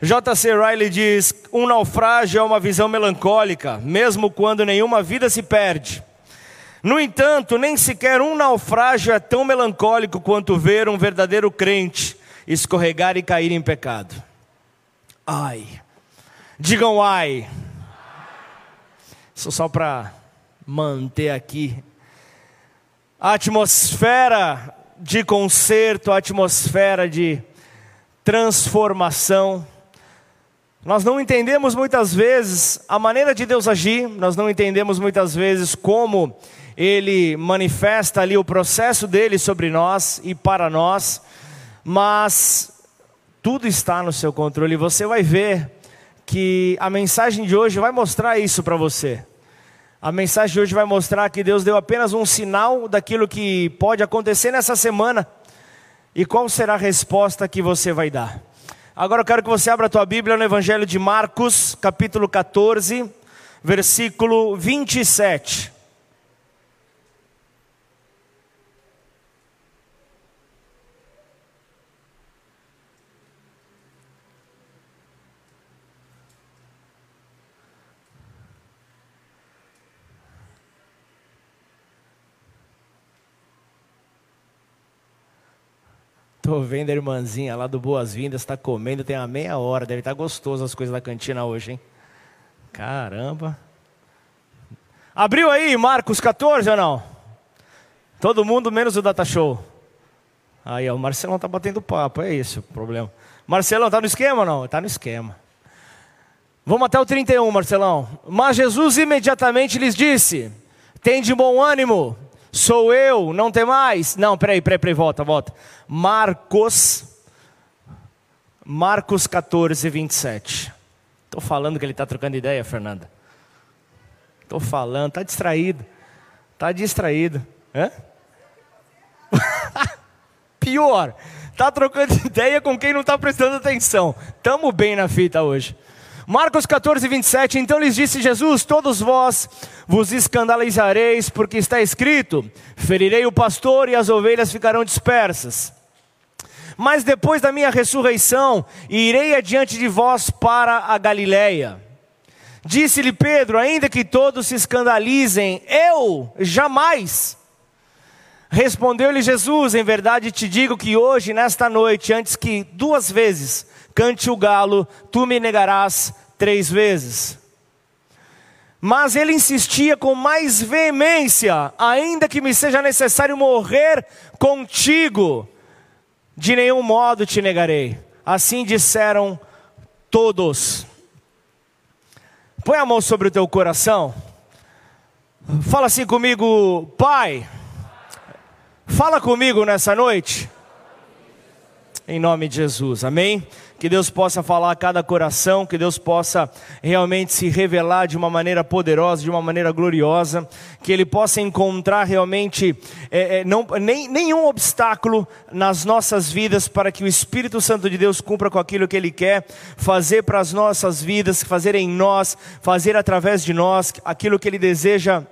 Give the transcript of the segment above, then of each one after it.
J.C. Riley diz: um naufrágio é uma visão melancólica, mesmo quando nenhuma vida se perde. No entanto, nem sequer um naufrágio é tão melancólico quanto ver um verdadeiro crente escorregar e cair em pecado. Ai, digam ai. Isso só para manter aqui a atmosfera de concerto, a atmosfera de transformação. Nós não entendemos muitas vezes a maneira de Deus agir, nós não entendemos muitas vezes como Ele manifesta ali o processo dele sobre nós e para nós, mas tudo está no seu controle. Você vai ver que a mensagem de hoje vai mostrar isso para você. A mensagem de hoje vai mostrar que Deus deu apenas um sinal daquilo que pode acontecer nessa semana e qual será a resposta que você vai dar. Agora eu quero que você abra a tua Bíblia no Evangelho de Marcos, capítulo 14, versículo 27. Tô vendo a irmãzinha lá do Boas-Vindas, está comendo, tem uma meia hora, deve estar tá gostoso as coisas da cantina hoje, hein? Caramba. Abriu aí Marcos 14 ou não? Todo mundo menos o Data Show. Aí, ó, o Marcelão tá batendo papo, é isso o problema. Marcelão, tá no esquema ou não? Tá no esquema. Vamos até o 31, Marcelão. Mas Jesus imediatamente lhes disse: Tem de bom ânimo, Sou eu, não tem mais. Não, peraí, peraí, peraí, volta, volta. Marcos, Marcos 14, 27. Estou falando que ele está trocando ideia, Fernanda. Estou falando, está distraído. Está distraído. Hã? Pior, está trocando ideia com quem não está prestando atenção. Tamo bem na fita hoje. Marcos 14, 27. Então lhes disse Jesus: Todos vós vos escandalizareis, porque está escrito: Ferirei o pastor e as ovelhas ficarão dispersas. Mas depois da minha ressurreição, irei adiante de vós para a Galiléia. Disse-lhe Pedro: Ainda que todos se escandalizem, eu jamais. Respondeu-lhe Jesus: Em verdade te digo que hoje, nesta noite, antes que duas vezes cante o galo, tu me negarás três vezes. Mas ele insistia com mais veemência, ainda que me seja necessário morrer contigo, de nenhum modo te negarei. Assim disseram todos. Põe a mão sobre o teu coração. Fala assim comigo, Pai. Fala comigo nessa noite. Em nome de Jesus, amém? Que Deus possa falar a cada coração, que Deus possa realmente se revelar de uma maneira poderosa, de uma maneira gloriosa, que Ele possa encontrar realmente é, é, não, nem, nenhum obstáculo nas nossas vidas para que o Espírito Santo de Deus cumpra com aquilo que Ele quer fazer para as nossas vidas, fazer em nós, fazer através de nós aquilo que Ele deseja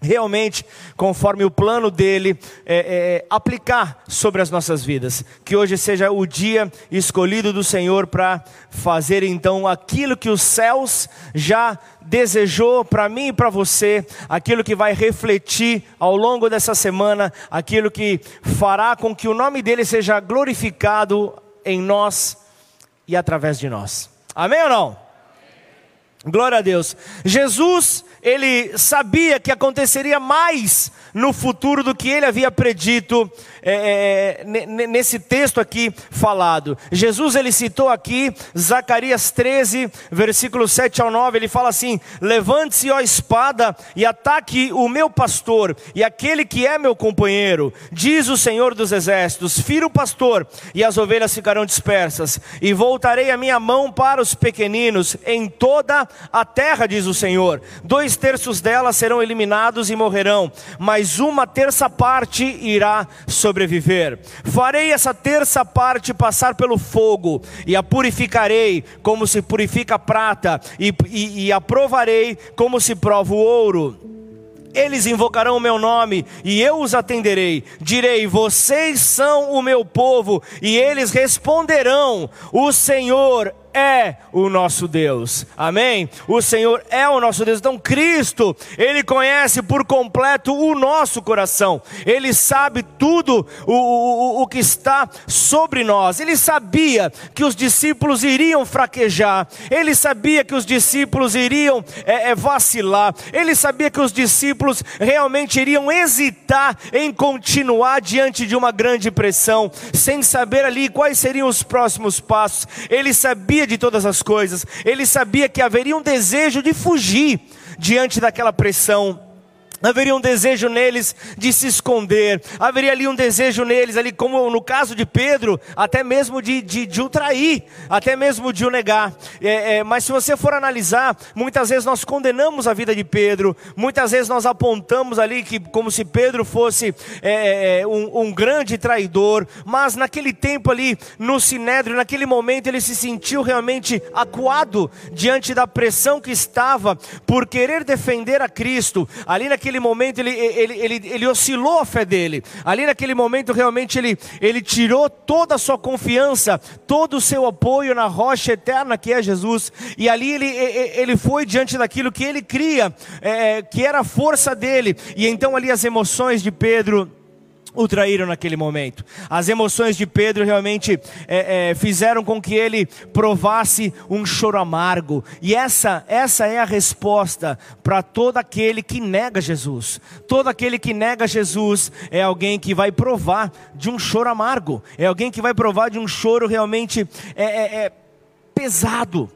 realmente, conforme o plano dele, é, é, aplicar sobre as nossas vidas. Que hoje seja o dia escolhido do Senhor para fazer então aquilo que os céus já desejou para mim e para você, aquilo que vai refletir ao longo dessa semana, aquilo que fará com que o nome dele seja glorificado em nós e através de nós. Amém ou não? Glória a Deus. Jesus ele sabia que aconteceria mais no futuro do que ele havia predito é, é nesse texto aqui falado. Jesus ele citou aqui Zacarias 13, versículo 7 ao 9, ele fala assim: Levante-se, ó espada, e ataque o meu pastor, e aquele que é meu companheiro, diz o Senhor dos exércitos: Fira o pastor, e as ovelhas ficarão dispersas, e voltarei a minha mão para os pequeninos em toda a terra, diz o Senhor. Dois terços delas serão eliminados e morrerão, mas uma terça parte irá sobreviver. Farei essa terça parte passar pelo fogo, e a purificarei como se purifica a prata, e, e, e a provarei como se prova o ouro. Eles invocarão o meu nome e eu os atenderei. Direi: Vocês são o meu povo, e eles responderão: O Senhor é o nosso Deus. Amém? O Senhor é o nosso Deus. Então, Cristo, Ele conhece por completo o nosso coração. Ele sabe tudo o, o, o que está sobre nós. Ele sabia que os discípulos iriam fraquejar. Ele sabia que os discípulos iriam é, é, vacilar. Ele sabia que os discípulos realmente iriam hesitar em continuar diante de uma grande pressão, sem saber ali quais seriam os próximos passos. Ele sabia de todas as coisas, ele sabia que haveria um desejo de fugir diante daquela pressão haveria um desejo neles de se esconder, haveria ali um desejo neles, ali como no caso de Pedro, até mesmo de, de, de o trair, até mesmo de o negar. É, é, mas se você for analisar, muitas vezes nós condenamos a vida de Pedro, muitas vezes nós apontamos ali que como se Pedro fosse é, é, é um, um, grande traidor, mas naquele tempo ali no Sinédrio, naquele momento ele se sentiu realmente acuado diante da pressão que estava por querer defender a Cristo, ali naquele naquele momento ele, ele, ele, ele oscilou a fé dele. Ali naquele momento realmente ele, ele tirou toda a sua confiança, todo o seu apoio na rocha eterna que é Jesus. E ali ele, ele foi diante daquilo que ele cria, é, que era a força dele. E então ali as emoções de Pedro o traíram naquele momento. As emoções de Pedro realmente é, é, fizeram com que ele provasse um choro amargo. E essa, essa é a resposta para todo aquele que nega Jesus. Todo aquele que nega Jesus é alguém que vai provar de um choro amargo. É alguém que vai provar de um choro realmente é, é, é pesado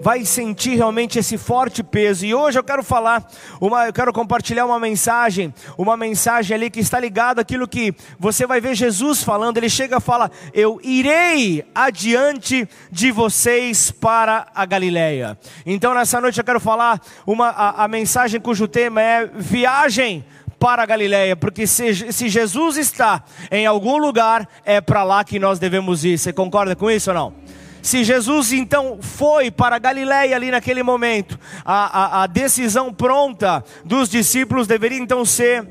vai sentir realmente esse forte peso. E hoje eu quero falar, uma, eu quero compartilhar uma mensagem, uma mensagem ali que está ligada àquilo que você vai ver Jesus falando. Ele chega e fala: Eu irei adiante de vocês para a Galileia. Então nessa noite eu quero falar uma, a, a mensagem cujo tema é viagem para a Galileia, porque se, se Jesus está em algum lugar, é para lá que nós devemos ir. Você concorda com isso ou não? Se Jesus então foi para Galiléia ali naquele momento, a, a, a decisão pronta dos discípulos deveria então ser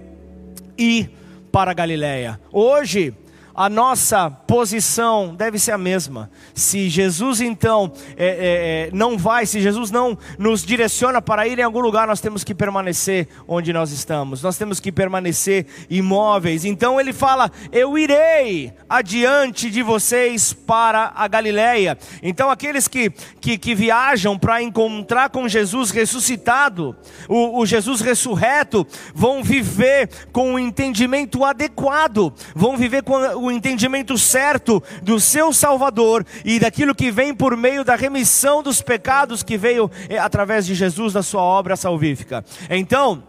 ir para Galiléia. Hoje, a nossa posição deve ser a mesma. Se Jesus então é, é, é, não vai, se Jesus não nos direciona para ir em algum lugar, nós temos que permanecer onde nós estamos, nós temos que permanecer imóveis. Então ele fala: Eu irei adiante de vocês para a Galileia. Então aqueles que, que, que viajam para encontrar com Jesus ressuscitado, o, o Jesus ressurreto, vão viver com o entendimento adequado, vão viver com o entendimento certo do seu Salvador e daquilo que vem por meio da remissão dos pecados que veio eh, através de Jesus, da sua obra salvífica. Então,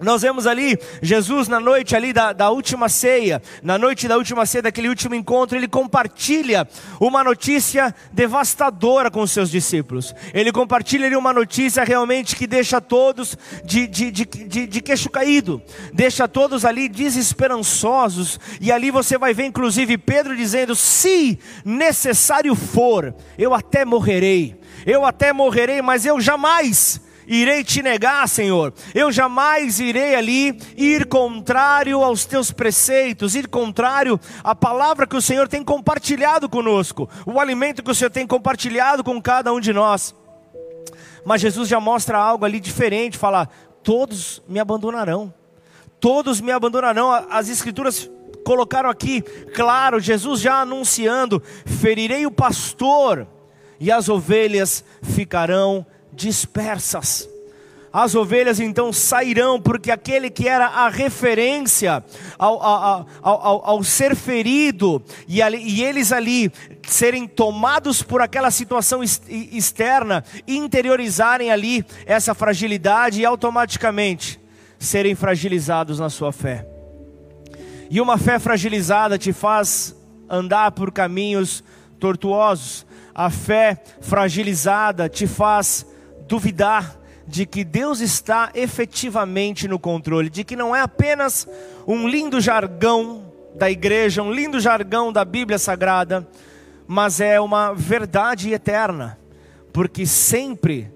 nós vemos ali Jesus na noite ali da, da última ceia, na noite da última ceia, daquele último encontro, ele compartilha uma notícia devastadora com os seus discípulos. Ele compartilha ali uma notícia realmente que deixa todos de, de, de, de, de queixo caído, deixa todos ali desesperançosos. E ali você vai ver, inclusive, Pedro dizendo: Se necessário for, eu até morrerei, eu até morrerei, mas eu jamais irei te negar, Senhor. Eu jamais irei ali ir contrário aos teus preceitos, ir contrário à palavra que o Senhor tem compartilhado conosco, o alimento que o Senhor tem compartilhado com cada um de nós. Mas Jesus já mostra algo ali diferente, fala: todos me abandonarão. Todos me abandonarão. As escrituras colocaram aqui, claro, Jesus já anunciando: ferirei o pastor e as ovelhas ficarão dispersas. As ovelhas então sairão, porque aquele que era a referência ao, ao, ao, ao ser ferido, e, ali, e, eles ali serem tomados por aquela situação externa, interiorizarem ali essa fragilidade e automaticamente serem fragilizados na sua fé. E uma fé fragilizada te faz andar por caminhos tortuosos, a fé fragilizada te faz duvidar de que Deus está efetivamente no controle, de que não é apenas um lindo jargão da igreja, um lindo jargão da Bíblia Sagrada, mas é uma verdade eterna, porque sempre,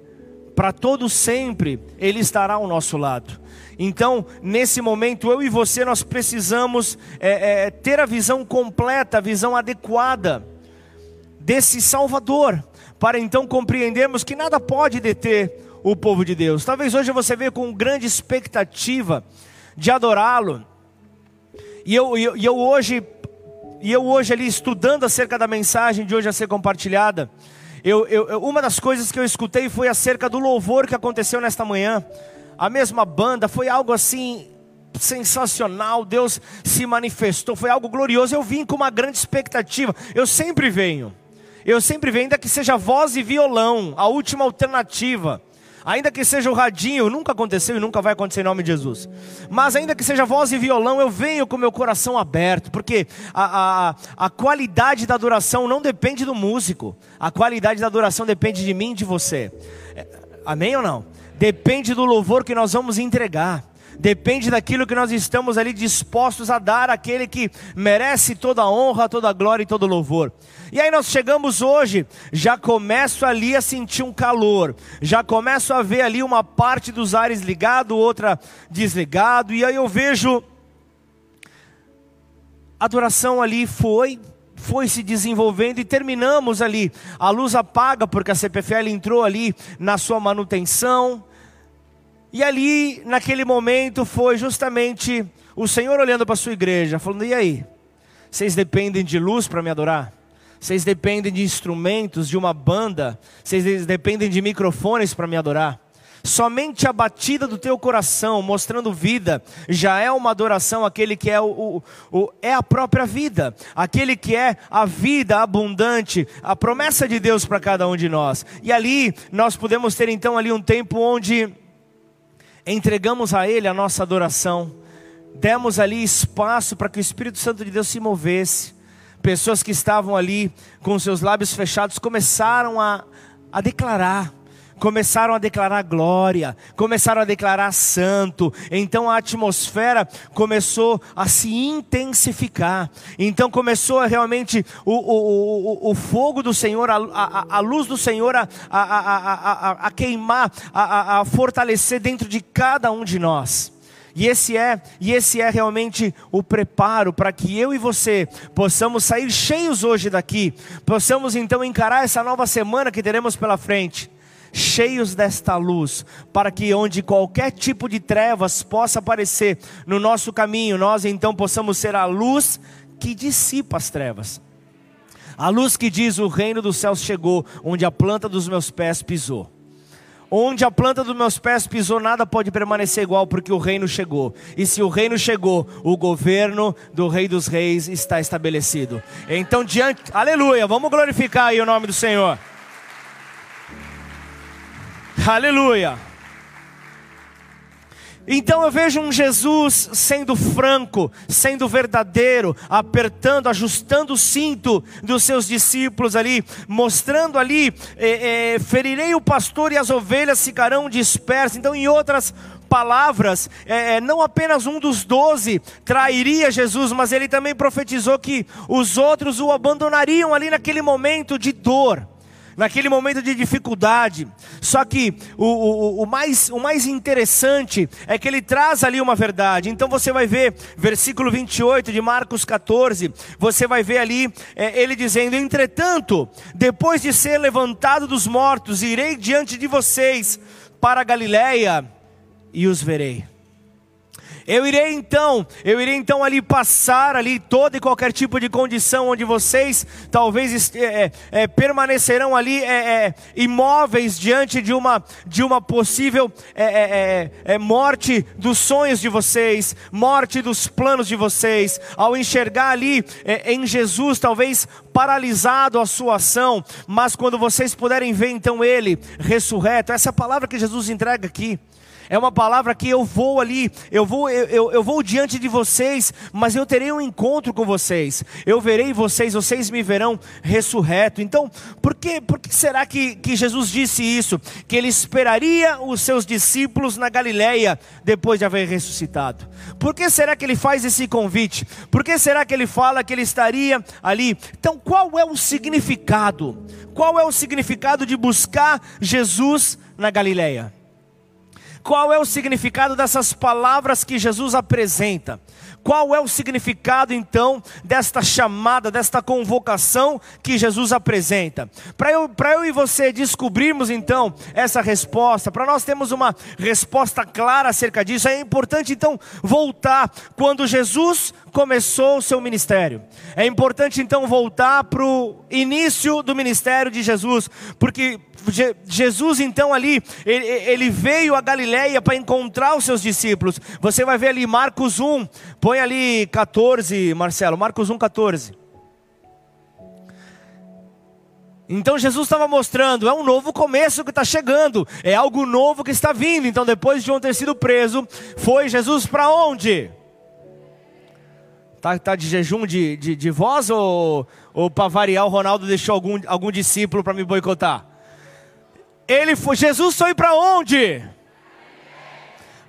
para todo sempre, Ele estará ao nosso lado. Então, nesse momento, eu e você, nós precisamos é, é, ter a visão completa, a visão adequada desse Salvador para então compreendermos que nada pode deter o povo de Deus. Talvez hoje você veio com grande expectativa de adorá-lo. E eu, eu, eu hoje, e eu hoje ali estudando acerca da mensagem de hoje a ser compartilhada, eu, eu, uma das coisas que eu escutei foi acerca do louvor que aconteceu nesta manhã. A mesma banda, foi algo assim sensacional, Deus se manifestou, foi algo glorioso. Eu vim com uma grande expectativa. Eu sempre venho. Eu sempre venho, ainda que seja voz e violão, a última alternativa. Ainda que seja o radinho, nunca aconteceu e nunca vai acontecer em nome de Jesus. Mas ainda que seja voz e violão, eu venho com meu coração aberto, porque a, a, a qualidade da adoração não depende do músico, a qualidade da adoração depende de mim e de você. É, amém ou não? Depende do louvor que nós vamos entregar depende daquilo que nós estamos ali dispostos a dar àquele que merece toda a honra, toda a glória e todo o louvor. E aí nós chegamos hoje, já começo ali a sentir um calor, já começo a ver ali uma parte dos ares ligado, outra desligado, e aí eu vejo a adoração ali foi foi se desenvolvendo e terminamos ali. A luz apaga porque a CPFL entrou ali na sua manutenção. E ali, naquele momento, foi justamente o Senhor olhando para a sua igreja, falando: e aí? Vocês dependem de luz para me adorar? Vocês dependem de instrumentos, de uma banda? Vocês dependem de microfones para me adorar? Somente a batida do teu coração, mostrando vida, já é uma adoração aquele que é, o, o, o, é a própria vida, aquele que é a vida abundante, a promessa de Deus para cada um de nós. E ali nós podemos ter então ali um tempo onde entregamos a Ele a nossa adoração, demos ali espaço para que o Espírito Santo de Deus se movesse. Pessoas que estavam ali com seus lábios fechados começaram a, a declarar começaram a declarar glória, começaram a declarar santo, então a atmosfera começou a se intensificar, então começou realmente o, o, o, o fogo do Senhor, a, a, a luz do Senhor a, a, a, queimar, a, a fortalecer dentro de cada um de nós. E esse é, e esse é realmente o preparo para que eu e você possamos sair cheios hoje daqui, possamos então encarar essa nova semana que teremos pela frente cheios desta luz, para que onde qualquer tipo de trevas possa aparecer no nosso caminho, nós então possamos ser a luz que dissipa as trevas. A luz que diz: O reino dos céus chegou, onde a planta dos meus pés pisou. Onde a planta dos meus pés pisou, nada pode permanecer igual, porque o reino chegou. E se o reino chegou, o governo do Rei dos Reis está estabelecido. Então, diante, aleluia, vamos glorificar aí o nome do Senhor. Aleluia. Então eu vejo um Jesus sendo franco, sendo verdadeiro, apertando, ajustando o cinto dos seus discípulos ali, mostrando ali: é, é, ferirei o pastor e as ovelhas ficarão dispersas. Então, em outras palavras, é, não apenas um dos doze trairia Jesus, mas ele também profetizou que os outros o abandonariam ali naquele momento de dor naquele momento de dificuldade. Só que o, o, o, mais, o mais interessante é que ele traz ali uma verdade. Então você vai ver, versículo 28 de Marcos 14, você vai ver ali é, ele dizendo: Entretanto, depois de ser levantado dos mortos, irei diante de vocês para a Galiléia e os verei. Eu irei então, eu irei então ali passar ali todo e qualquer tipo de condição onde vocês talvez é, é, é, permanecerão ali é, é, imóveis diante de uma de uma possível é, morte dos sonhos de vocês, morte dos planos de vocês, ao enxergar ali em Jesus talvez paralisado a sua ação, mas quando vocês puderem ver então Ele ressurreto, essa palavra que Jesus entrega aqui é uma palavra que eu vou ali, eu vou, eu, eu, eu vou diante de vocês, mas eu terei um encontro com vocês, eu verei vocês, vocês me verão ressurreto. Então, por que, por que será que, que Jesus disse isso? Que ele esperaria os seus discípulos na Galileia depois de haver ressuscitado. Por que será que ele faz esse convite? Por que será que ele fala que ele estaria ali? Então, qual é o significado? Qual é o significado de buscar Jesus na Galileia? Qual é o significado dessas palavras que Jesus apresenta? qual é o significado então desta chamada, desta convocação que Jesus apresenta. Para eu, eu e você descobrirmos então essa resposta, para nós termos uma resposta clara acerca disso, é importante então voltar quando Jesus começou o seu ministério. É importante então voltar para o início do ministério de Jesus, porque Jesus então ali, ele, veio a Galiléia para encontrar os seus discípulos. Você vai ver ali Marcos 1, põe ali 14, Marcelo, Marcos 1, 14. Então Jesus estava mostrando, é um novo começo que está chegando, é algo novo que está vindo. Então, depois de João ter sido preso, foi Jesus para onde? Tá, tá de jejum de, de, de voz ou, ou para variar o Ronaldo deixou algum, algum discípulo para me boicotar? Ele foi, Jesus foi para onde?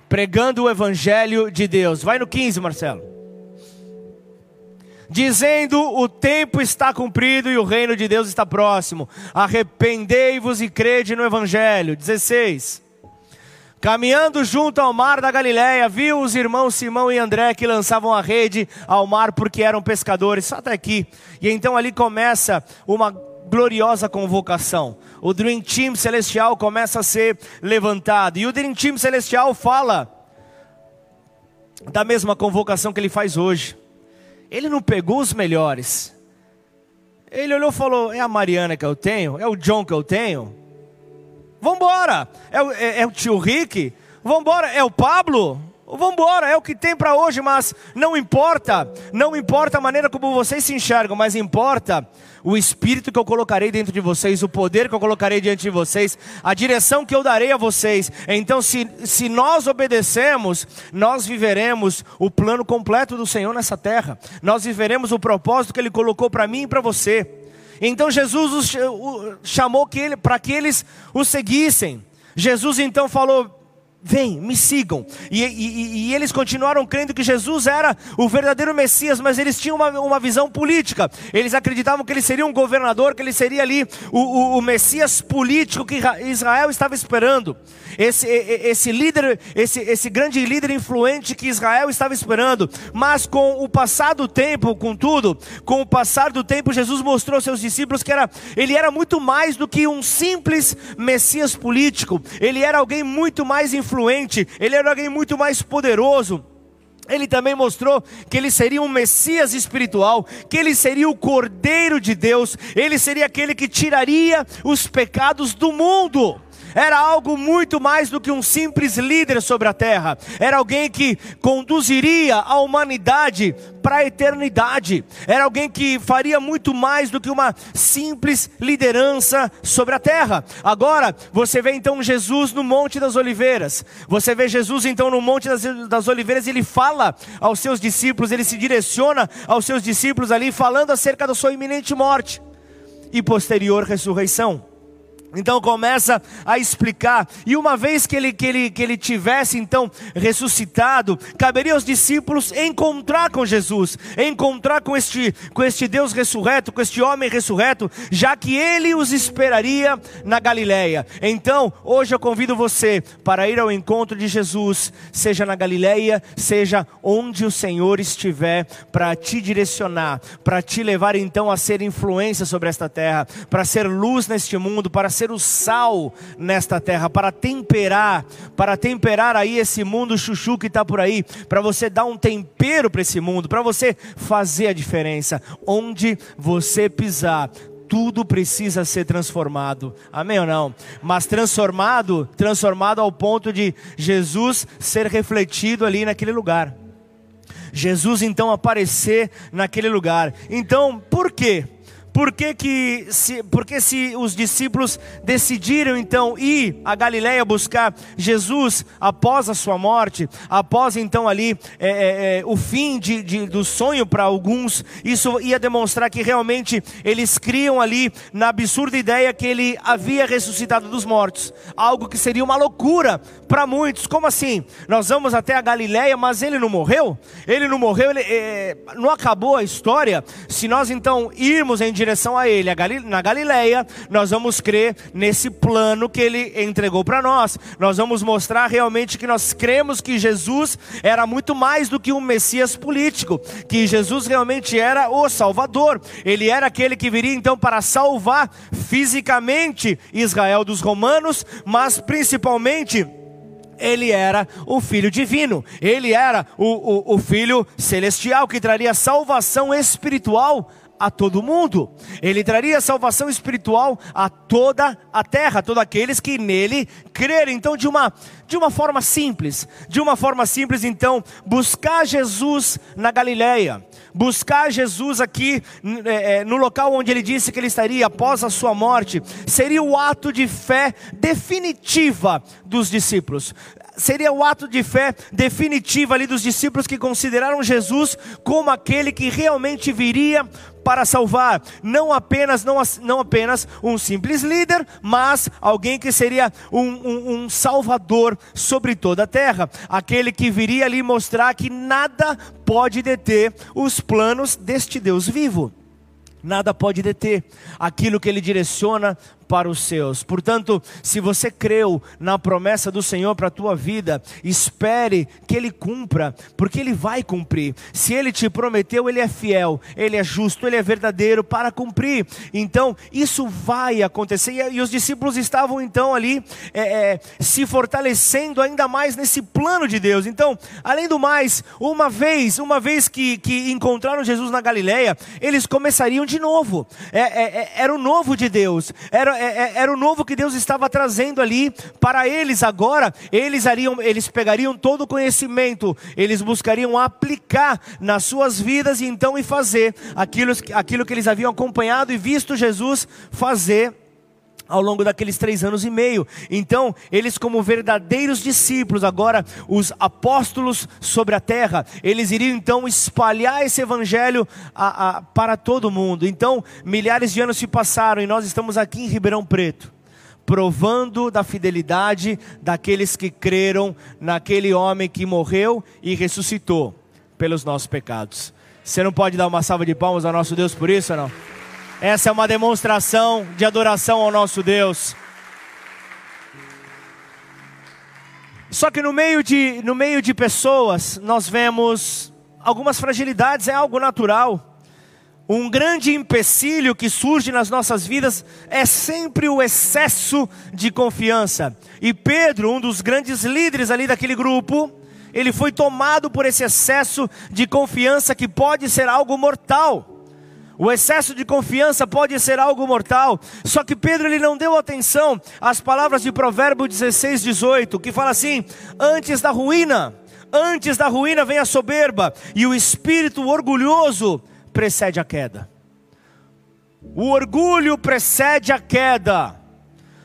Pregando o evangelho de Deus. Vai no 15, Marcelo. Dizendo: O tempo está cumprido e o reino de Deus está próximo. Arrependei-vos e crede no evangelho. 16. Caminhando junto ao mar da Galiléia, viu os irmãos Simão e André que lançavam a rede ao mar porque eram pescadores. Só até aqui. E então ali começa uma gloriosa convocação. O Dream Team celestial começa a ser levantado. E o Dream Team celestial fala da mesma convocação que ele faz hoje. Ele não pegou os melhores. Ele olhou e falou: É a Mariana que eu tenho? É o John que eu tenho? Vambora! É, é, é o tio Rick? Vambora! É o Pablo? Vambora, é o que tem para hoje, mas não importa, não importa a maneira como vocês se enxergam, mas importa o espírito que eu colocarei dentro de vocês, o poder que eu colocarei diante de vocês, a direção que eu darei a vocês. Então, se, se nós obedecemos, nós viveremos o plano completo do Senhor nessa terra, nós viveremos o propósito que Ele colocou para mim e para você. Então Jesus os chamou para que eles o seguissem. Jesus então falou: Vem, me sigam. E, e, e, eles continuaram crendo que Jesus era o verdadeiro Messias, mas eles tinham uma, uma visão política. Eles acreditavam que ele seria um governador, que ele seria ali o, o, o Messias político que Israel estava esperando. Esse, esse líder, esse, esse grande líder influente que Israel estava esperando. Mas com o passar do tempo, contudo, com o passar do tempo, Jesus mostrou aos seus discípulos que era, ele era muito mais do que um simples Messias político. Ele era alguém muito mais influente ele era alguém muito mais poderoso. Ele também mostrou que ele seria um Messias espiritual, que ele seria o Cordeiro de Deus, ele seria aquele que tiraria os pecados do mundo era algo muito mais do que um simples líder sobre a terra, era alguém que conduziria a humanidade para a eternidade, era alguém que faria muito mais do que uma simples liderança sobre a terra. Agora, você vê então Jesus no Monte das Oliveiras, você vê Jesus então no Monte das, das Oliveiras, ele fala aos seus discípulos, ele se direciona aos seus discípulos ali, falando acerca da sua iminente morte e posterior ressurreição. Então começa a explicar, e uma vez que ele, que, ele, que ele tivesse então ressuscitado, caberia aos discípulos encontrar com Jesus, encontrar com este, com este Deus ressurreto, com este homem ressurreto, já que ele os esperaria na Galileia. Então, hoje eu convido você para ir ao encontro de Jesus, seja na Galileia, seja onde o Senhor estiver, para te direcionar, para te levar então a ser influência sobre esta terra, para ser luz neste mundo, para ser ser o sal nesta terra, para temperar, para temperar aí esse mundo chuchu que está por aí, para você dar um tempero para esse mundo, para você fazer a diferença. Onde você pisar, tudo precisa ser transformado. Amém ou não? Mas transformado, transformado ao ponto de Jesus ser refletido ali naquele lugar. Jesus então aparecer naquele lugar. Então, por quê? Por que, que se, porque se os discípulos decidiram então ir a Galiléia buscar Jesus após a sua morte, após então ali é, é, é, o fim de, de, do sonho para alguns, isso ia demonstrar que realmente eles criam ali na absurda ideia que ele havia ressuscitado dos mortos, algo que seria uma loucura para muitos. Como assim? Nós vamos até a Galiléia, mas ele não morreu? Ele não morreu? Ele, é, não acabou a história? Se nós então irmos em direção direção a Ele na Galileia, nós vamos crer nesse plano que Ele entregou para nós. Nós vamos mostrar realmente que nós cremos que Jesus era muito mais do que um Messias político, que Jesus realmente era o Salvador. Ele era aquele que viria então para salvar fisicamente Israel dos romanos, mas principalmente ele era o Filho divino, ele era o, o, o Filho celestial que traria salvação espiritual a todo mundo. Ele traria salvação espiritual a toda a terra, a todos aqueles que nele crerem. Então, de uma, de uma forma simples, de uma forma simples, então, buscar Jesus na Galileia, buscar Jesus aqui é, no local onde ele disse que ele estaria após a sua morte, seria o ato de fé definitiva dos discípulos seria o ato de fé definitivo ali dos discípulos que consideraram Jesus como aquele que realmente viria para salvar, não apenas, não, não apenas um simples líder, mas alguém que seria um, um, um salvador sobre toda a terra, aquele que viria ali mostrar que nada pode deter os planos deste Deus vivo. Nada pode deter aquilo que Ele direciona para os seus. Portanto, se você creu na promessa do Senhor para a tua vida, espere que Ele cumpra, porque Ele vai cumprir. Se Ele te prometeu, Ele é fiel, Ele é justo, Ele é verdadeiro para cumprir. Então, isso vai acontecer. E, os discípulos estavam então ali é, é, se fortalecendo ainda mais nesse plano de Deus. Então, além do mais, uma vez, uma vez que, que encontraram Jesus na Galileia, eles começariam de novo. É, é, é era o novo de Deus. Era era, é, é, era o novo que Deus estava trazendo ali para eles agora. Eles, eles pegariam todo o conhecimento, eles buscariam aplicar nas suas vidas e então e fazer aquilo, aquilo que eles haviam acompanhado e visto Jesus fazer ao longo daqueles três anos e meio. Então, eles, como verdadeiros discípulos, agora os apóstolos sobre a terra, eles iriam então espalhar esse evangelho a, a, para todo mundo. Então, milhares de anos se passaram e nós estamos aqui em Ribeirão Preto. Provando da fidelidade daqueles que creram naquele homem que morreu e ressuscitou pelos nossos pecados. Você não pode dar uma salva de palmas ao nosso Deus por isso não? Essa é uma demonstração de adoração ao nosso Deus. Só que no meio de, no meio de pessoas, nós vemos algumas fragilidades, é algo natural. Um grande empecilho que surge nas nossas vidas é sempre o excesso de confiança. E Pedro, um dos grandes líderes ali daquele grupo, ele foi tomado por esse excesso de confiança que pode ser algo mortal. O excesso de confiança pode ser algo mortal. Só que Pedro ele não deu atenção às palavras de Provérbio 16, 18, que fala assim: antes da ruína, antes da ruína vem a soberba, e o espírito orgulhoso precede a queda. O orgulho precede a queda.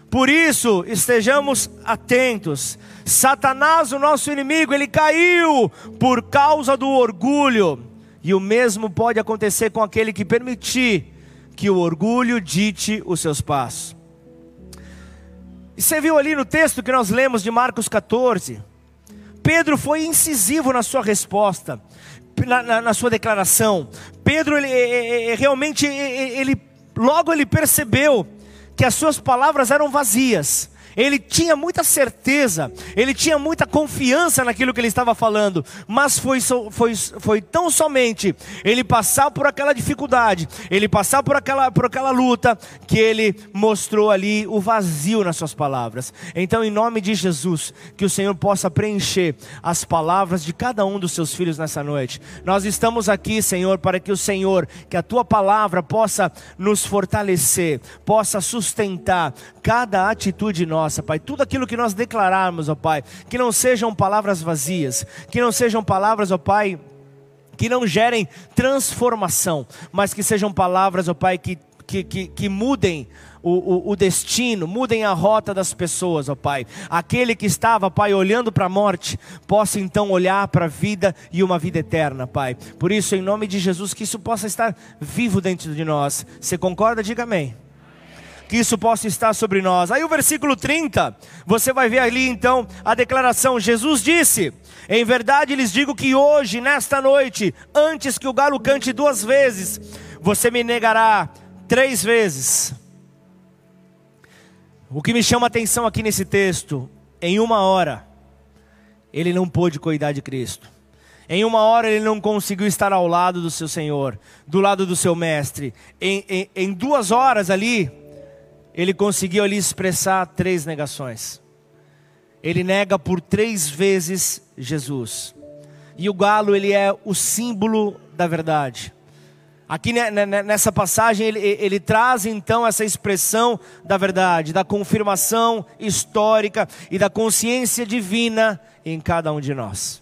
Por isso, estejamos atentos. Satanás, o nosso inimigo, ele caiu por causa do orgulho. E o mesmo pode acontecer com aquele que permitir que o orgulho dite os seus passos. E você viu ali no texto que nós lemos de Marcos 14, Pedro foi incisivo na sua resposta, na, na, na sua declaração. Pedro, ele, ele, realmente, ele, logo ele percebeu que as suas palavras eram vazias ele tinha muita certeza, ele tinha muita confiança naquilo que ele estava falando, mas foi, foi, foi tão somente ele passar por aquela dificuldade, ele passar por aquela, por aquela luta, que ele mostrou ali o vazio nas suas palavras. Então, em nome de Jesus, que o Senhor possa preencher as palavras de cada um dos seus filhos nessa noite. Nós estamos aqui, Senhor, para que o Senhor, que a tua palavra possa nos fortalecer, possa sustentar cada atitude nossa nossa, Pai. Tudo aquilo que nós declararmos, ó Pai, que não sejam palavras vazias, que não sejam palavras, ó Pai, que não gerem transformação, mas que sejam palavras, ó Pai, que, que, que, que mudem o, o, o, destino, mudem a rota das pessoas, ó Pai. Aquele que estava, Pai, olhando para a morte, possa então olhar para a vida e uma vida eterna, Pai. Por isso, em nome de Jesus, que isso possa estar vivo dentro de nós. Você concorda? Diga amém que isso possa estar sobre nós. Aí o versículo 30, você vai ver ali então a declaração: Jesus disse: Em verdade lhes digo que hoje, nesta noite, antes que o galo cante duas vezes, você me negará três vezes. O que me chama a atenção aqui nesse texto, em uma hora, ele não pôde cuidar de Cristo. Em uma hora ele não conseguiu estar ao lado do seu Senhor, do lado do seu mestre. Em, em, em duas horas ali, ele conseguiu ali expressar três negações. Ele nega por três vezes Jesus. E o galo, ele é o símbolo da verdade. Aqui nessa passagem ele, ele, traz então essa expressão da verdade, da confirmação histórica e da consciência divina em cada um de nós.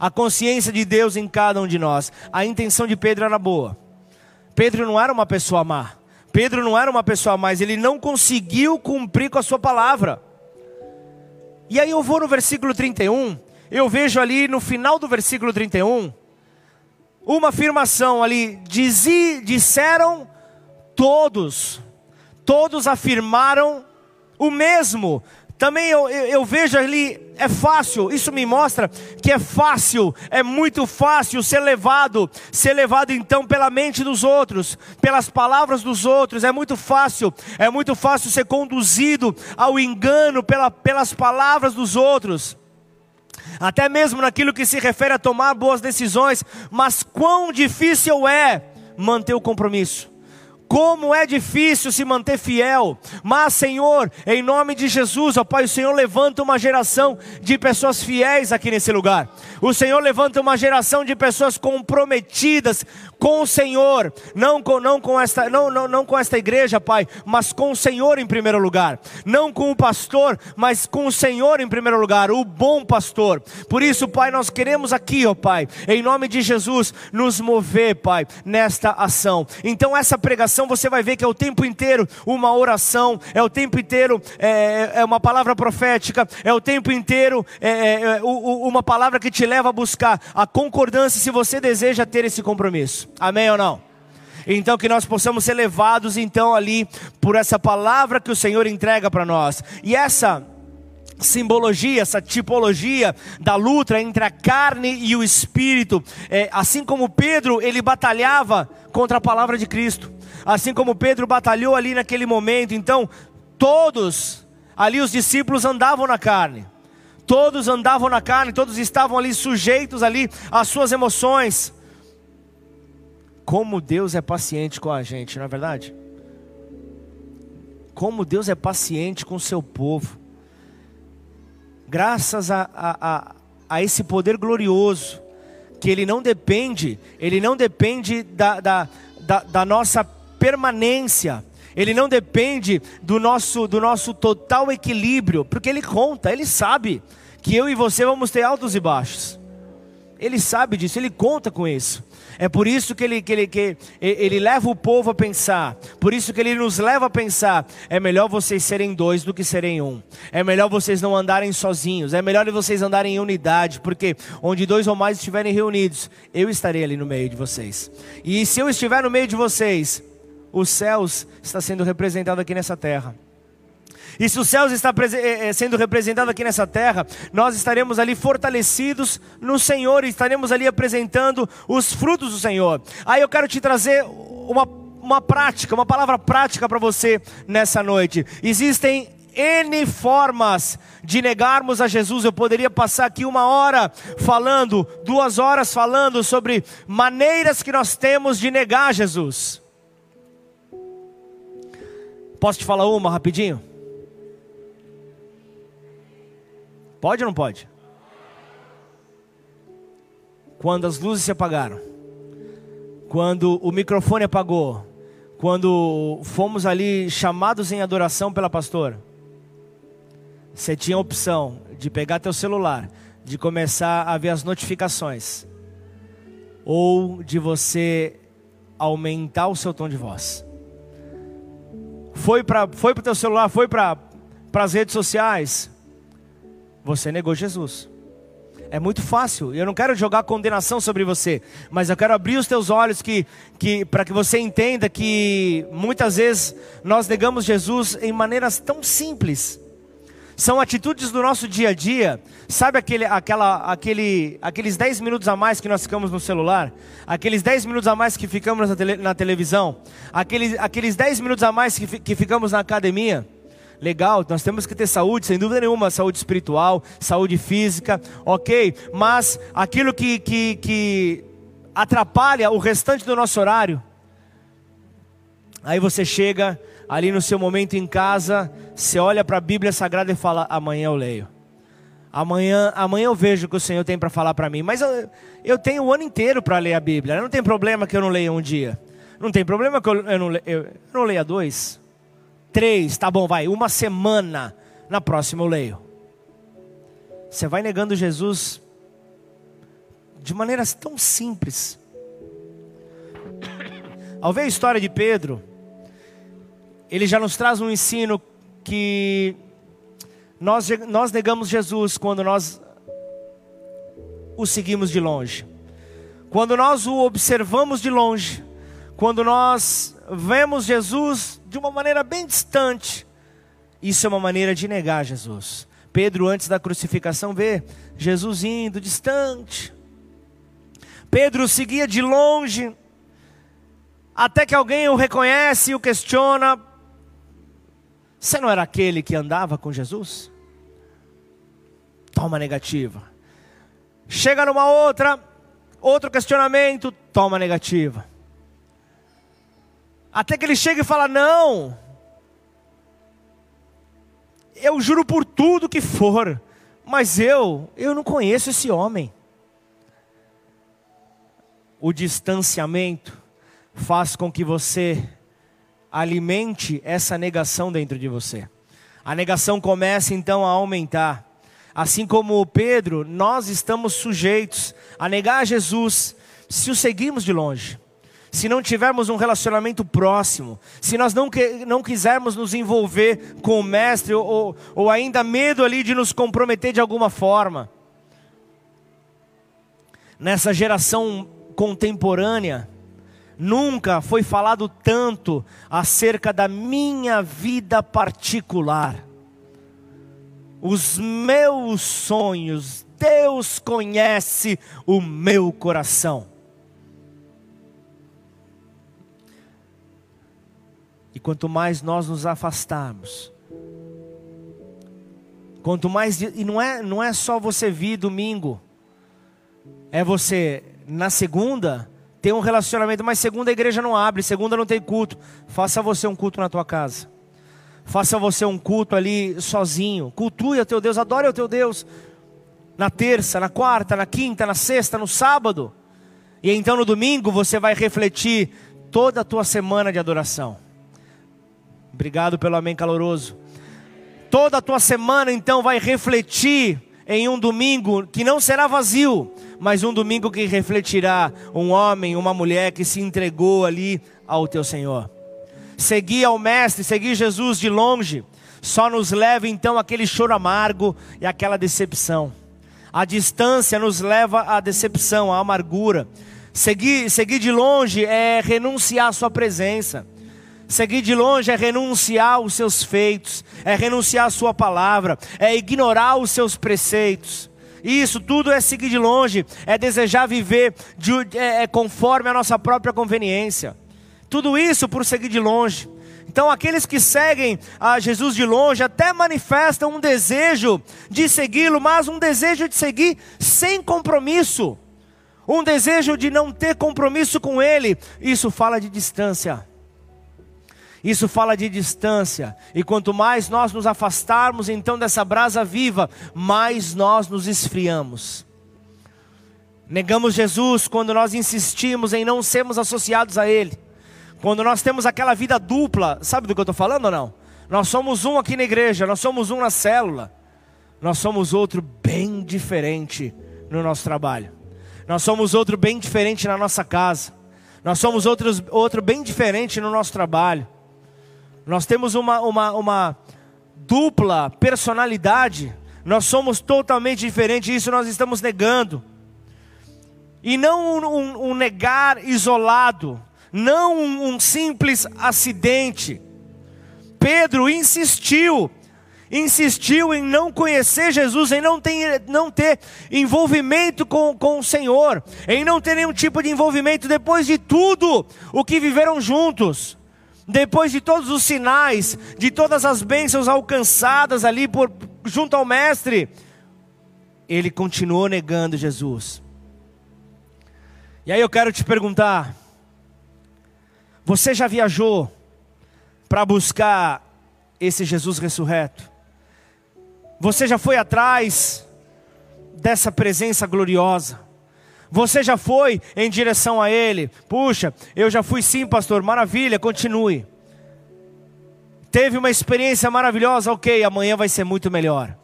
A consciência de Deus em cada um de nós. A intenção de Pedro era boa. Pedro não era uma pessoa má. Pedro não era uma pessoa mas ele não conseguiu cumprir com a sua palavra. E aí eu vou no versículo 31, eu vejo ali no final do versículo 31, uma afirmação ali, dizi, disseram todos, todos afirmaram o mesmo. Também eu, eu, eu, vejo ali, é fácil, isso me mostra que é fácil, é muito fácil ser levado, ser levado então pela mente dos outros, pelas palavras dos outros, é muito fácil, é muito fácil ser conduzido ao engano pela, pelas palavras dos outros até mesmo naquilo que se refere a tomar boas decisões, mas quão difícil é manter o compromisso. Como é difícil se manter fiel, mas Senhor, em nome de Jesus, ó Pai, o Senhor levanta uma geração de pessoas fiéis aqui nesse lugar. O Senhor levanta uma geração de pessoas comprometidas com o Senhor, não com, não com, esta, não, não, não com esta igreja, Pai, mas com o Senhor em primeiro lugar. Não com o pastor, mas com o Senhor em primeiro lugar, o bom pastor. Por isso, Pai, nós queremos aqui, ó Pai, em nome de Jesus, nos mover, Pai, nesta ação. Então, essa pregação você vai ver que é o tempo inteiro uma oração, é o tempo inteiro é, é uma palavra profética, é o tempo inteiro é, é, é uma palavra que te leva a buscar a concordância se você deseja ter esse compromisso. Amém ou não? Então que nós possamos ser levados então ali por essa palavra que o Senhor entrega para nós. E essa simbologia, essa tipologia da luta entre a carne e o espírito, é, assim como Pedro ele batalhava contra a palavra de Cristo, assim como Pedro batalhou ali naquele momento, então todos ali os discípulos andavam na carne. Todos andavam na carne, todos estavam ali sujeitos ali às suas emoções, como Deus é paciente com a gente, não é verdade? Como Deus é paciente com o seu povo. Graças a, a, a, a esse poder glorioso, que ele não depende, ele não depende da, da, da, da nossa permanência, ele não depende do nosso, do nosso total equilíbrio, porque ele conta, ele sabe que eu e você vamos ter altos e baixos. Ele sabe disso, ele conta com isso. É por isso que ele, que, ele, que ele leva o povo a pensar, por isso que ele nos leva a pensar: é melhor vocês serem dois do que serem um, é melhor vocês não andarem sozinhos, é melhor vocês andarem em unidade, porque onde dois ou mais estiverem reunidos, eu estarei ali no meio de vocês, e se eu estiver no meio de vocês, os céus está sendo representado aqui nessa terra. E se os céus está eh, eh, sendo representado aqui nessa terra, nós estaremos ali fortalecidos no Senhor e estaremos ali apresentando os frutos do Senhor. Aí eu quero te trazer uma, uma prática, uma palavra prática para você nessa noite. Existem N formas de negarmos a Jesus. Eu poderia passar aqui uma hora falando, duas horas falando sobre maneiras que nós temos de negar Jesus. Posso te falar uma rapidinho? Pode ou não pode? Quando as luzes se apagaram, quando o microfone apagou, quando fomos ali chamados em adoração pela pastora, você tinha a opção de pegar teu celular, de começar a ver as notificações, ou de você aumentar o seu tom de voz. Foi para foi o teu celular, foi para as redes sociais, você negou Jesus. É muito fácil. Eu não quero jogar condenação sobre você, mas eu quero abrir os teus olhos que, que para que você entenda que muitas vezes nós negamos Jesus em maneiras tão simples. São atitudes do nosso dia a dia. Sabe aquele, aquela, aquele, aqueles 10 minutos a mais que nós ficamos no celular? Aqueles 10 minutos a mais que ficamos na, tele, na televisão? Aqueles, aqueles 10 minutos a mais que, que ficamos na academia? Legal, nós temos que ter saúde, sem dúvida nenhuma, saúde espiritual, saúde física, ok? Mas aquilo que, que, que atrapalha o restante do nosso horário, aí você chega ali no seu momento em casa, você olha para a Bíblia Sagrada e fala: amanhã eu leio. Amanhã, amanhã eu vejo o que o Senhor tem para falar para mim. Mas eu, eu tenho o ano inteiro para ler a Bíblia. Não tem problema que eu não leia um dia. Não tem problema que eu, eu, não, eu, eu não leia dois. Três, tá bom, vai. Uma semana. Na próxima eu leio. Você vai negando Jesus de maneiras tão simples. Ao ver a história de Pedro, ele já nos traz um ensino que nós, nós negamos Jesus quando nós o seguimos de longe. Quando nós o observamos de longe, quando nós vemos Jesus de uma maneira bem distante, isso é uma maneira de negar Jesus. Pedro, antes da crucificação, vê Jesus indo distante. Pedro seguia de longe, até que alguém o reconhece e o questiona: você não era aquele que andava com Jesus? Toma negativa. Chega numa outra, outro questionamento, toma negativa. Até que ele chega e fala: Não, eu juro por tudo que for, mas eu, eu não conheço esse homem. O distanciamento faz com que você alimente essa negação dentro de você. A negação começa então a aumentar. Assim como Pedro, nós estamos sujeitos a negar Jesus se o seguirmos de longe. Se não tivermos um relacionamento próximo, se nós não, que, não quisermos nos envolver com o Mestre, ou, ou ainda medo ali de nos comprometer de alguma forma. Nessa geração contemporânea, Nunca foi falado tanto acerca da minha vida particular. Os meus sonhos, Deus conhece o meu coração. E quanto mais nós nos afastarmos, quanto mais e não é não é só você vir domingo, é você na segunda ter um relacionamento, mas segunda a igreja não abre, segunda não tem culto. Faça você um culto na tua casa. Faça você um culto ali sozinho. Cultue o teu Deus, adore o teu Deus. Na terça, na quarta, na quinta, na sexta, no sábado. E então no domingo você vai refletir toda a tua semana de adoração. Obrigado pelo amém caloroso. Toda a tua semana então vai refletir em um domingo que não será vazio, mas um domingo que refletirá um homem, uma mulher que se entregou ali ao teu Senhor. Seguir ao Mestre, seguir Jesus de longe, só nos leva então aquele choro amargo e aquela decepção. A distância nos leva à decepção, à amargura. Seguir, seguir de longe é renunciar à Sua presença. Seguir de longe é renunciar aos seus feitos, é renunciar à Sua palavra, é ignorar os seus preceitos. Isso tudo é seguir de longe, é desejar viver de, é, é conforme a nossa própria conveniência. Tudo isso por seguir de longe. Então, aqueles que seguem a Jesus de longe até manifestam um desejo de segui-lo, mas um desejo de seguir sem compromisso, um desejo de não ter compromisso com Ele. Isso fala de distância. Isso fala de distância. E quanto mais nós nos afastarmos então dessa brasa viva, mais nós nos esfriamos. Negamos Jesus quando nós insistimos em não sermos associados a Ele. Quando nós temos aquela vida dupla, sabe do que eu estou falando ou não? Nós somos um aqui na igreja, nós somos um na célula, nós somos outro bem diferente no nosso trabalho, nós somos outro bem diferente na nossa casa, nós somos outros, outro bem diferente no nosso trabalho, nós temos uma, uma, uma dupla personalidade. Nós somos totalmente diferentes, isso nós estamos negando. E não um, um, um negar isolado, não um, um simples acidente. Pedro insistiu insistiu em não conhecer Jesus, em não ter, não ter envolvimento com, com o Senhor, em não ter nenhum tipo de envolvimento depois de tudo o que viveram juntos, depois de todos os sinais, de todas as bênçãos alcançadas ali por, junto ao Mestre, ele continuou negando Jesus. E aí eu quero te perguntar: você já viajou para buscar esse Jesus ressurreto? Você já foi atrás dessa presença gloriosa? Você já foi em direção a Ele? Puxa, eu já fui sim, pastor, maravilha, continue. Teve uma experiência maravilhosa, ok, amanhã vai ser muito melhor.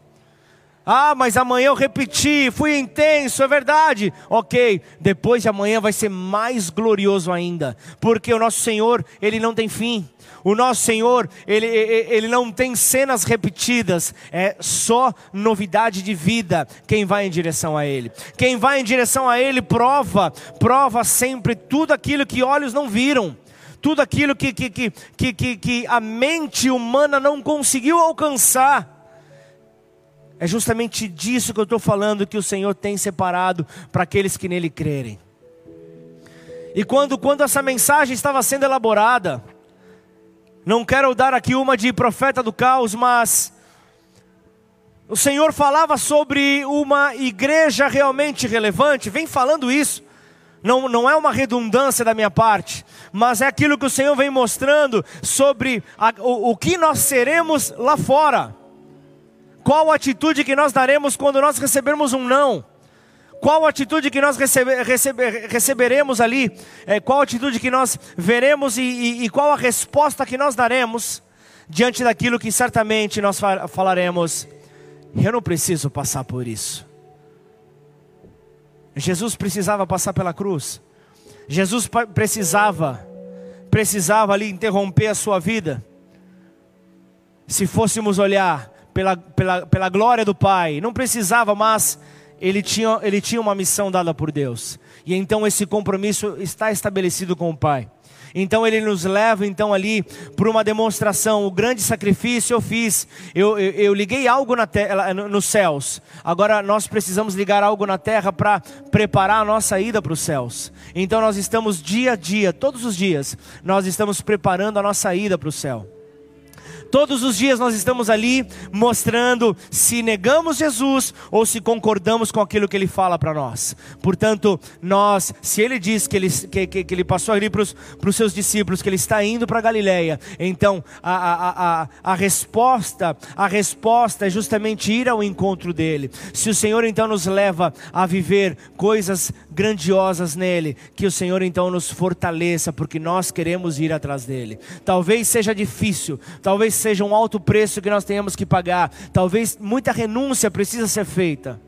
Ah, mas amanhã eu repeti, fui intenso, é verdade. Ok, depois de amanhã vai ser mais glorioso ainda, porque o nosso Senhor, Ele não tem fim. O nosso Senhor, ele, ele não tem cenas repetidas, é só novidade de vida quem vai em direção a Ele. Quem vai em direção a Ele prova, prova sempre tudo aquilo que olhos não viram, tudo aquilo que, que, que, que, que, a mente humana não conseguiu alcançar. É justamente disso que eu estou falando que o Senhor tem separado para aqueles que nele crerem. E quando, quando essa mensagem estava sendo elaborada, não quero dar aqui uma de profeta do caos, mas o Senhor falava sobre uma igreja realmente relevante, vem falando isso. Não, não é uma redundância da minha parte, mas é aquilo que o Senhor vem mostrando sobre a, o, o que nós seremos lá fora. Qual a atitude que nós daremos quando nós recebermos um não? Qual a atitude que nós recebe, recebe, receberemos ali? É, qual a atitude que nós veremos e, e, e, qual a resposta que nós daremos diante daquilo que certamente nós falaremos? Eu não preciso passar por isso. Jesus precisava passar pela cruz. Jesus precisava, precisava ali interromper a sua vida. Se fôssemos olhar pela, pela, pela glória do Pai, não precisava, mas ele tinha, ele tinha uma missão dada por Deus. E então esse compromisso está estabelecido com o Pai. Então ele nos leva então ali por uma demonstração, o grande sacrifício eu fiz, eu, eu, eu liguei algo na terra, nos céus. Agora nós precisamos ligar algo na terra para preparar a nossa ida para os céus. Então nós estamos dia a dia, todos os dias, nós estamos preparando a nossa ida para o céu. Todos os dias nós estamos ali mostrando se negamos Jesus ou se concordamos com aquilo que Ele fala para nós. Portanto, nós, se Ele diz que Ele, que, que, que ele passou ali para os seus discípulos que Ele está indo para Galiléia, então a, a, a, a resposta, a resposta é justamente ir ao encontro dele. Se o Senhor então nos leva a viver coisas grandiosas nele, que o Senhor então nos fortaleça, porque nós queremos ir atrás dele. Talvez seja difícil, talvez seja um alto preço que nós tenhamos que pagar, talvez muita renúncia precisa ser feita.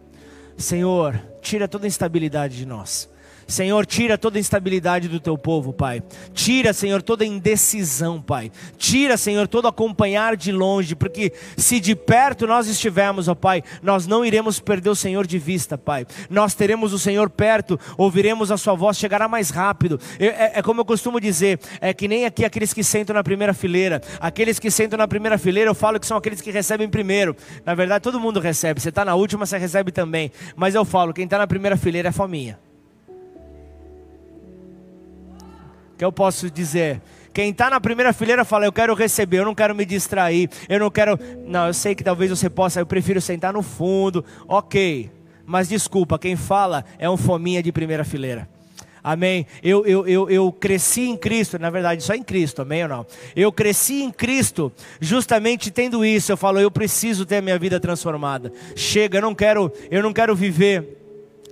Senhor, tira toda instabilidade de nós. Senhor, tira toda instabilidade do teu povo, Pai. Tira, Senhor, toda indecisão, Pai. Tira, Senhor, todo acompanhar de longe, porque se de perto nós estivermos, ó Pai, nós não iremos perder o Senhor de vista, Pai. Nós teremos o Senhor perto, ouviremos a Sua voz, chegará mais rápido. É, é como eu costumo dizer, é que nem aqui aqueles que sentam na primeira fileira. Aqueles que sentam na primeira fileira, eu falo que são aqueles que recebem primeiro. Na verdade, todo mundo recebe. Você está na última, você recebe também. Mas eu falo, quem está na primeira fileira é fominha. Que eu posso dizer. Quem está na primeira fileira fala, eu quero receber, eu não quero me distrair, eu não quero. Não, eu sei que talvez você possa, eu prefiro sentar no fundo, ok. Mas desculpa, quem fala é um fominha de primeira fileira. Amém. Eu, eu, eu, eu cresci em Cristo, na verdade, só em Cristo, amém ou não? Eu cresci em Cristo, justamente tendo isso. Eu falo, eu preciso ter a minha vida transformada. Chega, eu não quero, eu não quero viver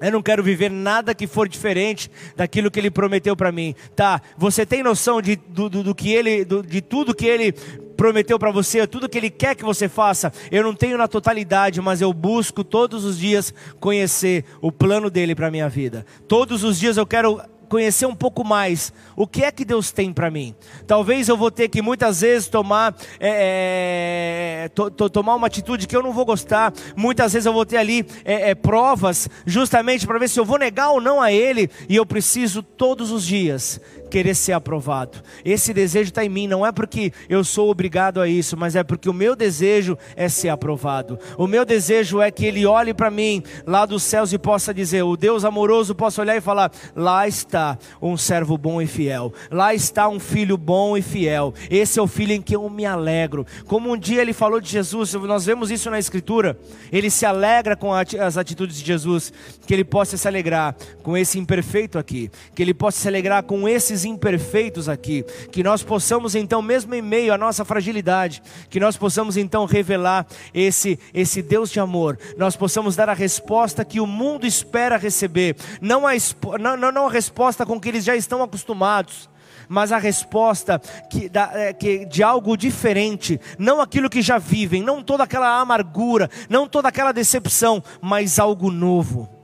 eu não quero viver nada que for diferente daquilo que Ele prometeu para mim. Tá? Você tem noção de, do, do, do que Ele, do, de tudo que Ele prometeu para você, tudo que Ele quer que você faça? Eu não tenho na totalidade, mas eu busco todos os dias conhecer o plano dele para minha vida. Todos os dias eu quero conhecer um pouco mais o que é que Deus tem para mim. Talvez eu vou ter que muitas vezes tomar, é, é, to, to, tomar uma atitude que eu não vou gostar. Muitas vezes eu vou ter ali é, é provas, justamente para ver se eu vou negar ou não a Ele. E eu preciso todos os dias querer ser aprovado. Esse desejo está em mim, não é porque eu sou obrigado a isso, mas é porque o meu desejo é ser aprovado. O meu desejo é que Ele olhe para mim lá dos céus e possa dizer: o Deus amoroso possa olhar e falar: lá está um servo bom e fiel, lá está um filho bom e fiel. Esse é o filho em que eu me alegro. Como um dia ele falou de Jesus, nós vemos isso na Escritura. Ele se alegra com as atitudes de Jesus, que ele possa se alegrar com esse imperfeito aqui, que ele possa se alegrar com esses imperfeitos aqui, que nós possamos então, mesmo em meio à nossa fragilidade, que nós possamos então revelar esse esse Deus de amor, nós possamos dar a resposta que o mundo espera receber, não a, não, não a resposta com que eles já estão acostumados mas a resposta que, da, é, que, de algo diferente, não aquilo que já vivem, não toda aquela amargura, não toda aquela decepção, mas algo novo.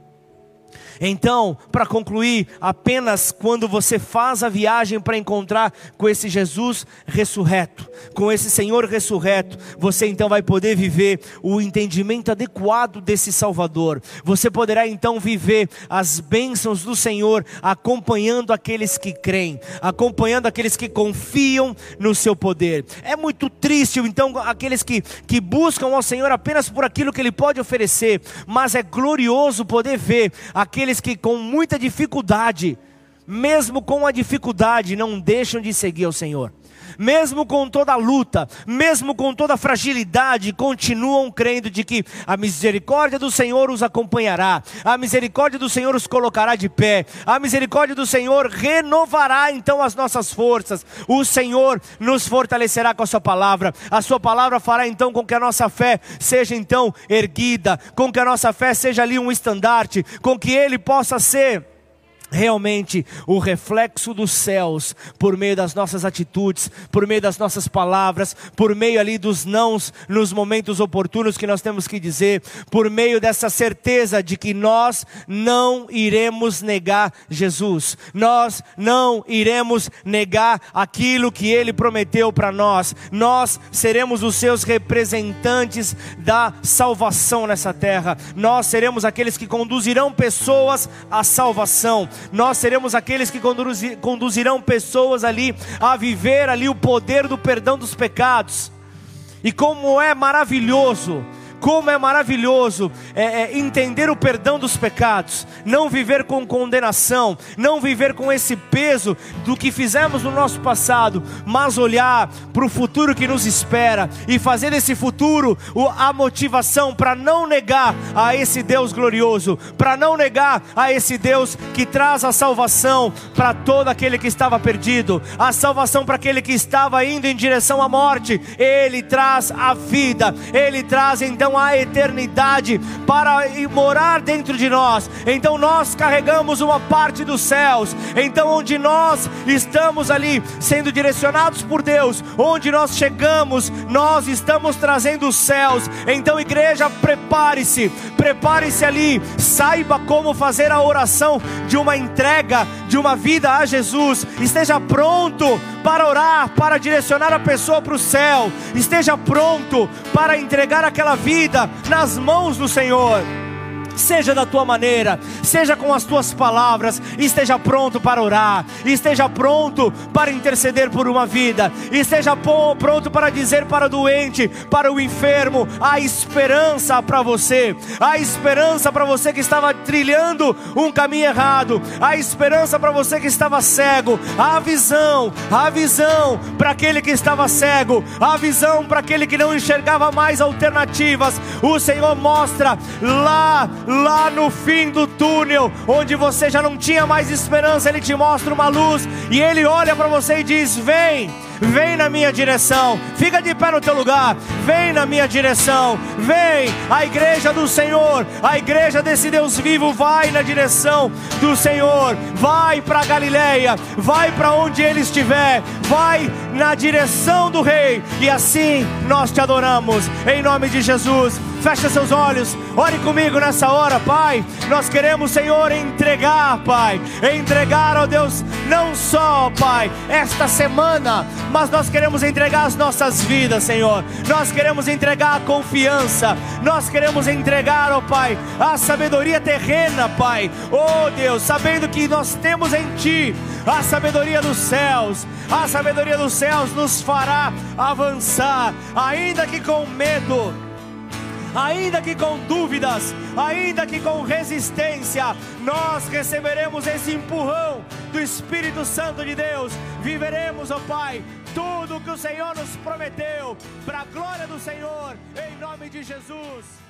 Então, para concluir, apenas quando você faz a viagem para encontrar com esse Jesus ressurreto, com esse Senhor ressurreto, você então vai poder viver o entendimento adequado desse Salvador. Você poderá então viver as bênçãos do Senhor acompanhando aqueles que creem, acompanhando aqueles que confiam no seu poder. É muito triste então aqueles que, que buscam ao Senhor apenas por aquilo que Ele pode oferecer, mas é glorioso poder ver aqueles aqueles que com muita dificuldade, mesmo com a dificuldade, não deixam de seguir ao Senhor. Mesmo com toda a luta, mesmo com toda a fragilidade, continuam crendo de que a misericórdia do Senhor os acompanhará, a misericórdia do Senhor os colocará de pé, a misericórdia do Senhor renovará então as nossas forças, o Senhor nos fortalecerá com a Sua palavra, a Sua palavra fará então com que a nossa fé seja então erguida, com que a nossa fé seja ali um estandarte, com que Ele possa ser realmente o reflexo dos céus por meio das nossas atitudes, por meio das nossas palavras, por meio ali dos nãos nos momentos oportunos que nós temos que dizer, por meio dessa certeza de que nós não iremos negar Jesus. Nós não iremos negar aquilo que ele prometeu para nós. Nós seremos os seus representantes da salvação nessa terra. Nós seremos aqueles que conduzirão pessoas à salvação nós seremos aqueles que conduzirão pessoas ali a viver ali o poder do perdão dos pecados. E como é maravilhoso como é maravilhoso é, é, entender o perdão dos pecados, não viver com condenação, não viver com esse peso do que fizemos no nosso passado, mas olhar para o futuro que nos espera e fazer desse futuro a motivação para não negar a esse Deus glorioso, para não negar a esse Deus que traz a salvação para todo aquele que estava perdido, a salvação para aquele que estava indo em direção à morte, ele traz a vida, ele traz então a eternidade para morar dentro de nós. Então nós carregamos uma parte dos céus. Então onde nós estamos ali sendo direcionados por Deus, onde nós chegamos, nós estamos trazendo os céus. Então igreja, prepare-se, prepare-se ali, saiba como fazer a oração de uma entrega, de uma vida a Jesus. Esteja pronto para orar, para direcionar a pessoa para o céu. Esteja pronto para entregar aquela vida nas mãos do Senhor seja da tua maneira, seja com as tuas palavras, esteja pronto para orar, esteja pronto para interceder por uma vida, esteja pronto para dizer para o doente, para o enfermo, a esperança para você, a esperança para você que estava trilhando um caminho errado, a esperança para você que estava cego, a visão, a visão para aquele que estava cego, a visão para aquele que não enxergava mais alternativas. O Senhor mostra lá lá no fim do túnel, onde você já não tinha mais esperança, Ele te mostra uma luz e Ele olha para você e diz: Vem, vem na minha direção, fica de pé no teu lugar, vem na minha direção, vem, a igreja do Senhor, a igreja desse Deus vivo, vai na direção do Senhor, vai para Galileia, vai para onde Ele estiver, vai na direção do Rei, e assim nós te adoramos, em nome de Jesus. Feche seus olhos, ore comigo nessa hora, Pai. Nós queremos, Senhor, entregar, Pai, entregar, ó Deus, não só, Pai, esta semana, mas nós queremos entregar as nossas vidas, Senhor. Nós queremos entregar a confiança, nós queremos entregar, ó Pai, a sabedoria terrena, Pai. Oh Deus, sabendo que nós temos em Ti a sabedoria dos céus, a sabedoria dos céus nos fará avançar, ainda que com medo ainda que com dúvidas, ainda que com resistência, nós receberemos esse empurrão do Espírito Santo de Deus. Viveremos, ó oh Pai, tudo que o Senhor nos prometeu, para a glória do Senhor, em nome de Jesus.